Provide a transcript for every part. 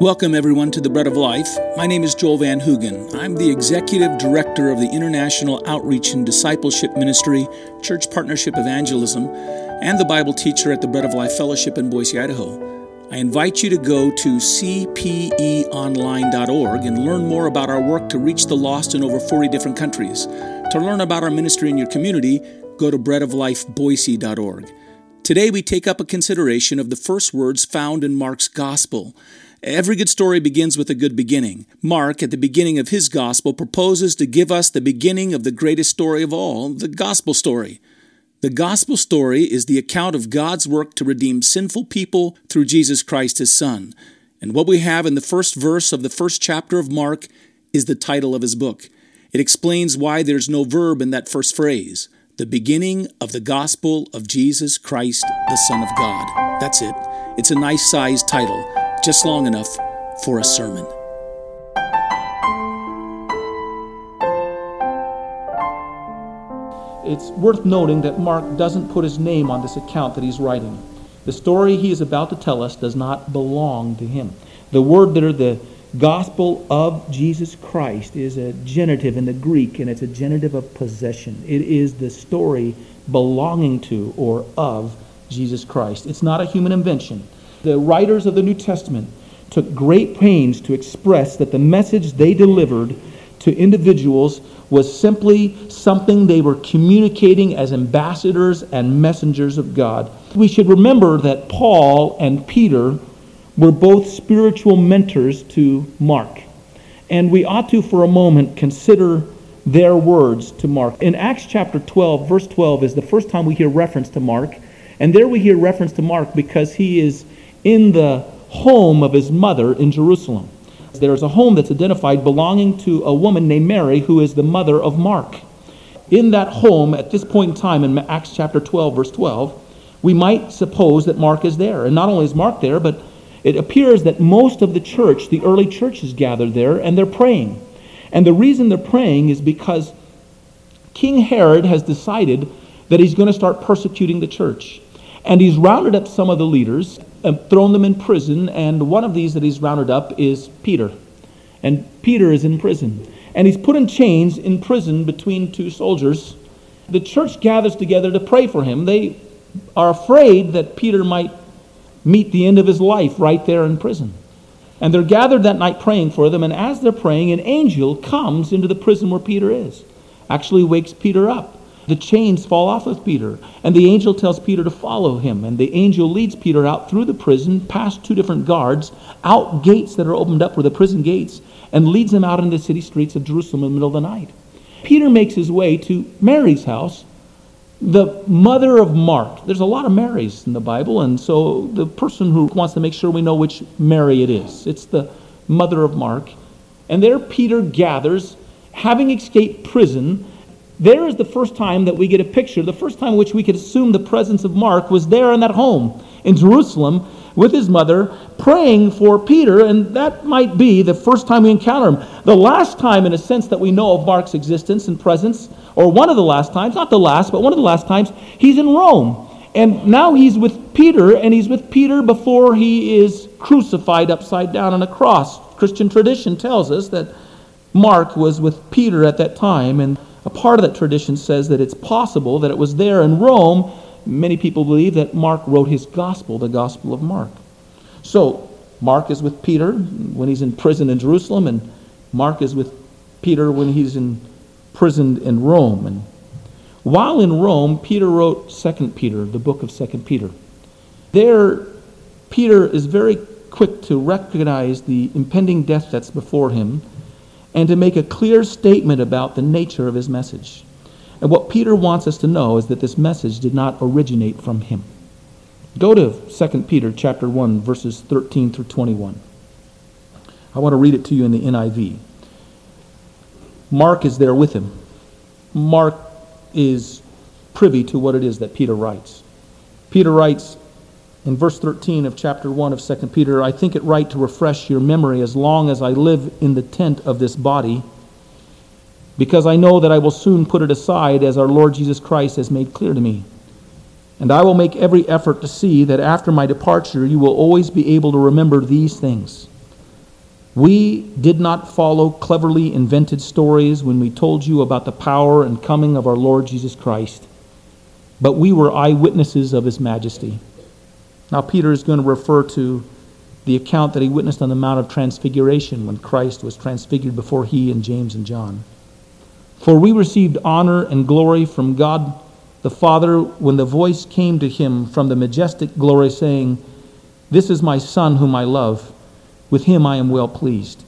Welcome, everyone, to the Bread of Life. My name is Joel Van Hoogen. I'm the Executive Director of the International Outreach and Discipleship Ministry, Church Partnership Evangelism, and the Bible teacher at the Bread of Life Fellowship in Boise, Idaho. I invite you to go to cpeonline.org and learn more about our work to reach the lost in over 40 different countries. To learn about our ministry in your community, go to breadoflifeboise.org. Today, we take up a consideration of the first words found in Mark's Gospel. Every good story begins with a good beginning. Mark, at the beginning of his gospel, proposes to give us the beginning of the greatest story of all, the gospel story. The gospel story is the account of God's work to redeem sinful people through Jesus Christ, his Son. And what we have in the first verse of the first chapter of Mark is the title of his book. It explains why there's no verb in that first phrase the beginning of the gospel of Jesus Christ, the Son of God. That's it. It's a nice sized title just long enough for a sermon. It's worth noting that Mark doesn't put his name on this account that he's writing. The story he is about to tell us does not belong to him. The word that are the gospel of Jesus Christ is a genitive in the Greek, and it's a genitive of possession. It is the story belonging to or of Jesus Christ. It's not a human invention. The writers of the New Testament took great pains to express that the message they delivered to individuals was simply something they were communicating as ambassadors and messengers of God. We should remember that Paul and Peter were both spiritual mentors to Mark. And we ought to, for a moment, consider their words to Mark. In Acts chapter 12, verse 12 is the first time we hear reference to Mark. And there we hear reference to Mark because he is in the home of his mother in Jerusalem. There is a home that's identified belonging to a woman named Mary, who is the mother of Mark. In that home, at this point in time, in Acts chapter 12, verse 12, we might suppose that Mark is there. And not only is Mark there, but it appears that most of the church, the early church, is gathered there and they're praying. And the reason they're praying is because King Herod has decided that he's going to start persecuting the church. And he's rounded up some of the leaders and thrown them in prison. And one of these that he's rounded up is Peter. And Peter is in prison. And he's put in chains in prison between two soldiers. The church gathers together to pray for him. They are afraid that Peter might meet the end of his life right there in prison. And they're gathered that night praying for them. And as they're praying, an angel comes into the prison where Peter is, actually wakes Peter up the chains fall off of Peter. And the angel tells Peter to follow him. And the angel leads Peter out through the prison, past two different guards, out gates that are opened up were the prison gates, and leads him out into the city streets of Jerusalem in the middle of the night. Peter makes his way to Mary's house, the mother of Mark. There's a lot of Marys in the Bible, and so the person who wants to make sure we know which Mary it is, it's the mother of Mark. And there Peter gathers, having escaped prison, there is the first time that we get a picture, the first time which we could assume the presence of Mark was there in that home in Jerusalem with his mother praying for Peter, and that might be the first time we encounter him. The last time, in a sense, that we know of Mark's existence and presence, or one of the last times, not the last, but one of the last times, he's in Rome. And now he's with Peter, and he's with Peter before he is crucified upside down on a cross. Christian tradition tells us that Mark was with Peter at that time, and a part of that tradition says that it's possible that it was there in Rome. Many people believe that Mark wrote his gospel, the Gospel of Mark. So, Mark is with Peter when he's in prison in Jerusalem, and Mark is with Peter when he's imprisoned in Rome. And while in Rome, Peter wrote 2 Peter, the book of 2 Peter. There, Peter is very quick to recognize the impending death that's before him and to make a clear statement about the nature of his message. And what Peter wants us to know is that this message did not originate from him. Go to 2 Peter chapter 1 verses 13 through 21. I want to read it to you in the NIV. Mark is there with him. Mark is privy to what it is that Peter writes. Peter writes, in verse 13 of chapter 1 of 2 Peter, I think it right to refresh your memory as long as I live in the tent of this body, because I know that I will soon put it aside, as our Lord Jesus Christ has made clear to me. And I will make every effort to see that after my departure you will always be able to remember these things We did not follow cleverly invented stories when we told you about the power and coming of our Lord Jesus Christ, but we were eyewitnesses of his majesty. Now, Peter is going to refer to the account that he witnessed on the Mount of Transfiguration when Christ was transfigured before he and James and John. For we received honor and glory from God the Father when the voice came to him from the majestic glory, saying, This is my Son whom I love. With him I am well pleased.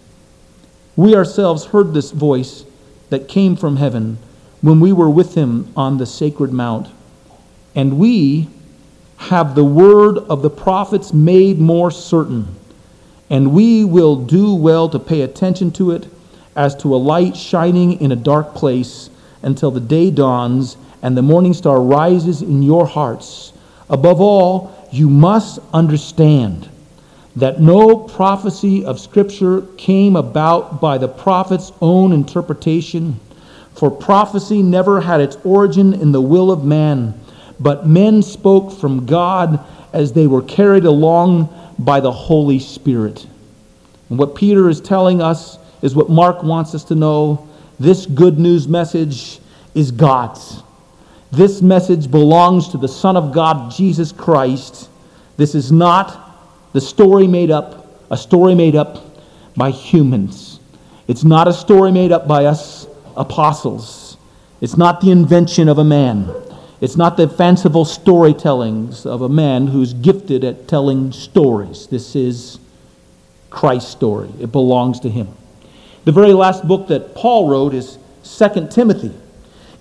We ourselves heard this voice that came from heaven when we were with him on the sacred mount. And we have the word of the prophets made more certain. And we will do well to pay attention to it as to a light shining in a dark place until the day dawns and the morning star rises in your hearts. Above all, you must understand that no prophecy of Scripture came about by the prophet's own interpretation, for prophecy never had its origin in the will of man, but men spoke from God as they were carried along by the Holy Spirit. And what Peter is telling us is what Mark wants us to know. This good news message is God's. This message belongs to the Son of God, Jesus Christ. This is not the story made up, a story made up by humans. It's not a story made up by us apostles. It's not the invention of a man. It's not the fanciful storytellings of a man who's gifted at telling stories. This is Christ's story. It belongs to him. The very last book that Paul wrote is 2 Timothy.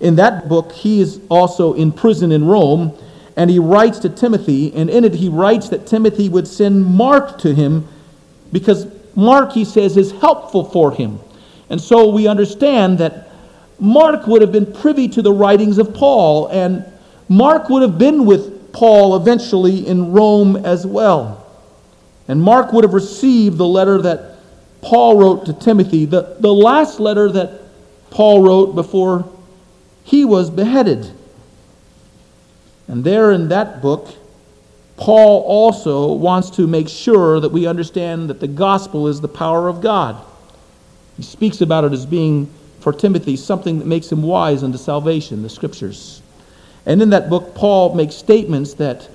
In that book, he is also in prison in Rome, and he writes to Timothy, and in it he writes that Timothy would send Mark to him because Mark, he says, is helpful for him. And so we understand that Mark would have been privy to the writings of Paul, and Mark would have been with Paul eventually in Rome as well. And Mark would have received the letter that Paul wrote to Timothy, the, the last letter that Paul wrote before he was beheaded. And there in that book, Paul also wants to make sure that we understand that the gospel is the power of God. He speaks about it as being, for Timothy, something that makes him wise unto salvation, the scriptures. And in that book, Paul makes statements that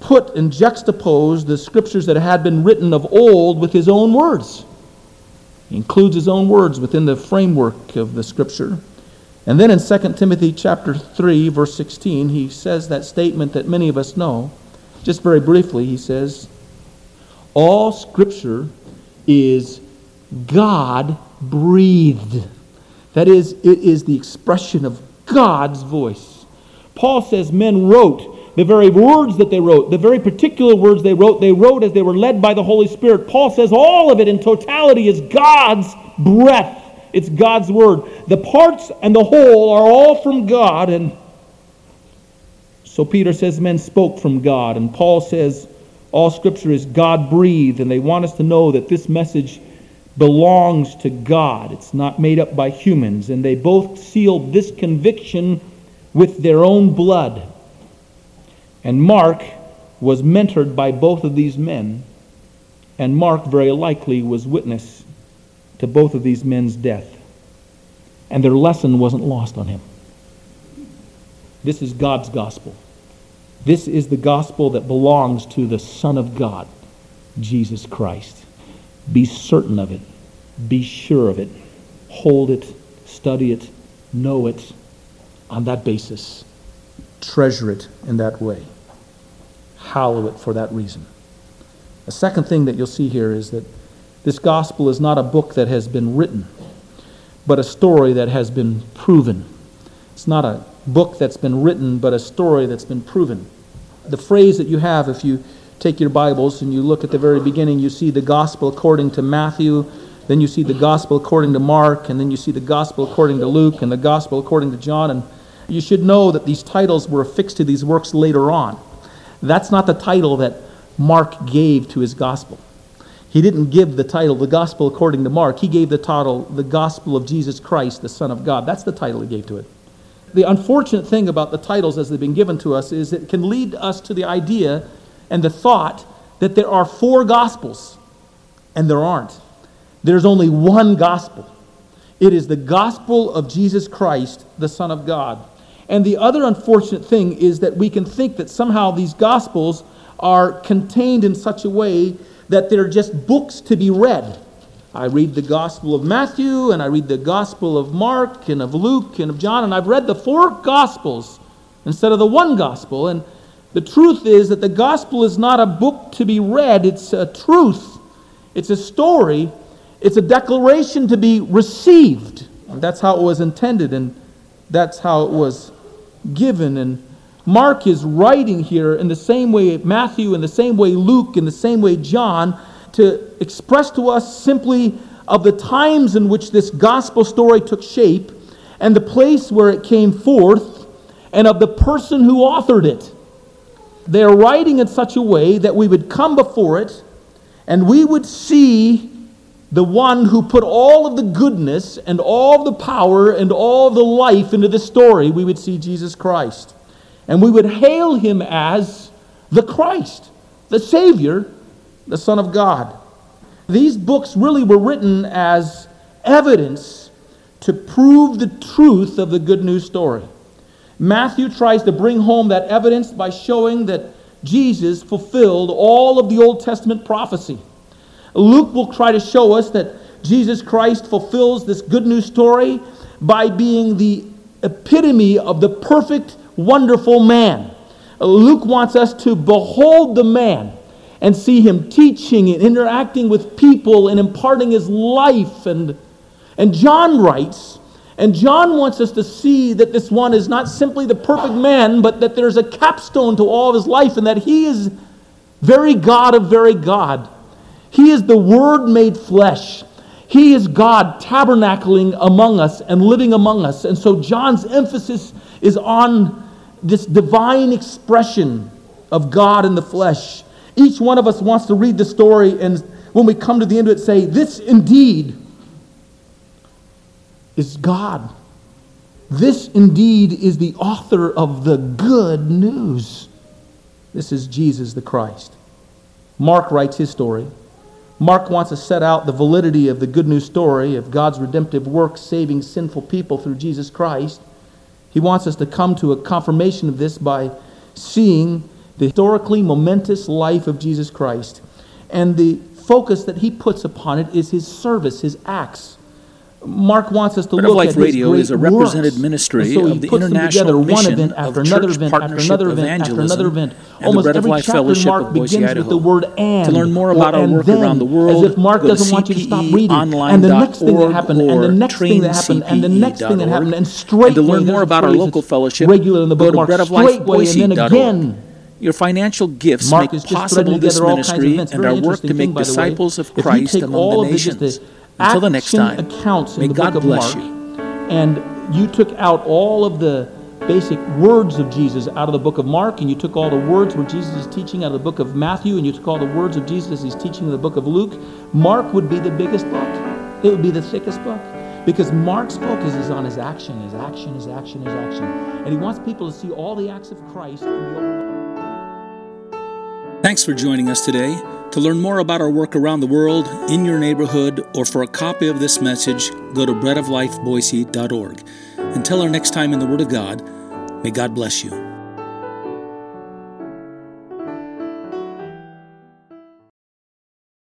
put and juxtapose the scriptures that had been written of old with his own words. He includes his own words within the framework of the scripture. And then in 2 Timothy chapter 3 verse 16, he says that statement that many of us know. Just very briefly, he says, "All scripture is God breathed." That is it is the expression of God's voice. Paul says men wrote the very words that they wrote, the very particular words they wrote, they wrote as they were led by the Holy Spirit. Paul says all of it in totality is God's breath. It's God's word. The parts and the whole are all from God. And so Peter says men spoke from God. And Paul says all scripture is God breathed. And they want us to know that this message belongs to God. It's not made up by humans. And they both sealed this conviction with their own blood. And Mark was mentored by both of these men. And Mark very likely was witness to both of these men's death. And their lesson wasn't lost on him. This is God's gospel. This is the gospel that belongs to the Son of God, Jesus Christ. Be certain of it. Be sure of it. Hold it, study it, know it on that basis. Treasure it in that way. Hallow it for that reason. The second thing that you'll see here is that this gospel is not a book that has been written, but a story that has been proven. It's not a book that's been written, but a story that's been proven. The phrase that you have, if you take your Bibles and you look at the very beginning, you see the gospel according to Matthew, then you see the gospel according to Mark, and then you see the gospel according to Luke, and the gospel according to John. And you should know that these titles were affixed to these works later on. That's not the title that Mark gave to his gospel. He didn't give the title, the gospel according to Mark. He gave the title, the gospel of Jesus Christ, the Son of God. That's the title he gave to it. The unfortunate thing about the titles as they've been given to us is it can lead us to the idea and the thought that there are four gospels, and there aren't. There's only one gospel. It is the gospel of Jesus Christ, the Son of God. And the other unfortunate thing is that we can think that somehow these gospels are contained in such a way that they're just books to be read. I read the Gospel of Matthew, and I read the Gospel of Mark, and of Luke, and of John, and I've read the four Gospels instead of the one Gospel. And the truth is that the Gospel is not a book to be read, it's a truth, it's a story, it's a declaration to be received. And that's how it was intended, and that's how it was given. And Mark is writing here in the same way Matthew, in the same way Luke, in the same way John, to express to us simply of the times in which this gospel story took shape and the place where it came forth and of the person who authored it. They are writing in such a way that we would come before it and we would see the one who put all of the goodness and all of the power and all of the life into the story. We would see Jesus Christ. And we would hail him as the Christ, the Savior, the Son of God. These books really were written as evidence to prove the truth of the good news story. Matthew tries to bring home that evidence by showing that Jesus fulfilled all of the Old Testament prophecy. Luke will try to show us that Jesus Christ fulfills this good news story by being the epitome of the perfect wonderful man. Luke wants us to behold the man and see him teaching and interacting with people and imparting his life. And, and John writes, and John wants us to see that this one is not simply the perfect man, but that there's a capstone to all of his life and that he is very God of very God. He is the Word made flesh. He is God tabernacling among us and living among us. And so John's emphasis is on this divine expression of God in the flesh. Each one of us wants to read the story, and when we come to the end of it, say, This indeed is God. This indeed is the author of the good news. This is Jesus the Christ. Mark writes his story. Mark wants to set out the validity of the good news story of God's redemptive work saving sinful people through Jesus Christ. He wants us to come to a confirmation of this by seeing the historically momentous life of Jesus Christ. And the focus that he puts upon it is his service, his acts. Mark wants us to look of Life at Radio his is a represented works. ministry And so he of the puts them international together, one mission event of after another church event after partnership another event after another evangelism event. and the Almost Bread of every Life chapter Fellowship Mark of Boise, begins with the word "and." To learn more or about our "and work then," around the world, as if Mark go to doesn't want you to stop reading, and the next thing that happened, and the next thing that happened, and the next thing that happened, and straight And to learn more about our local fellowship, regular in the go book to Mark, straightway, and then breadoflifeboise.org. again. Your financial gifts Mark make is just possible threading this together all kinds of ministry events. and Very our work to make by the way. disciples of If you Christ take among all the of the, just nations. the Until the next time, accounts in may the God book of bless Mark, you. and you took out all of the basic words of Jesus out of the book of Mark, and you took all the words where Jesus is teaching out of the book of Matthew, and you took all the words of Jesus as he's teaching in the book of Luke, Mark would be the biggest book. It would be the thickest book. Because Mark's focus is on his action, his action, his action, his action. And he wants people to see all the acts of Christ and be overwhelmed. Thanks for joining us today. To learn more about our work around the world, in your neighborhood, or for a copy of this message, go to breadoflifeboise.org. Until our next time in the Word of God, may God bless you.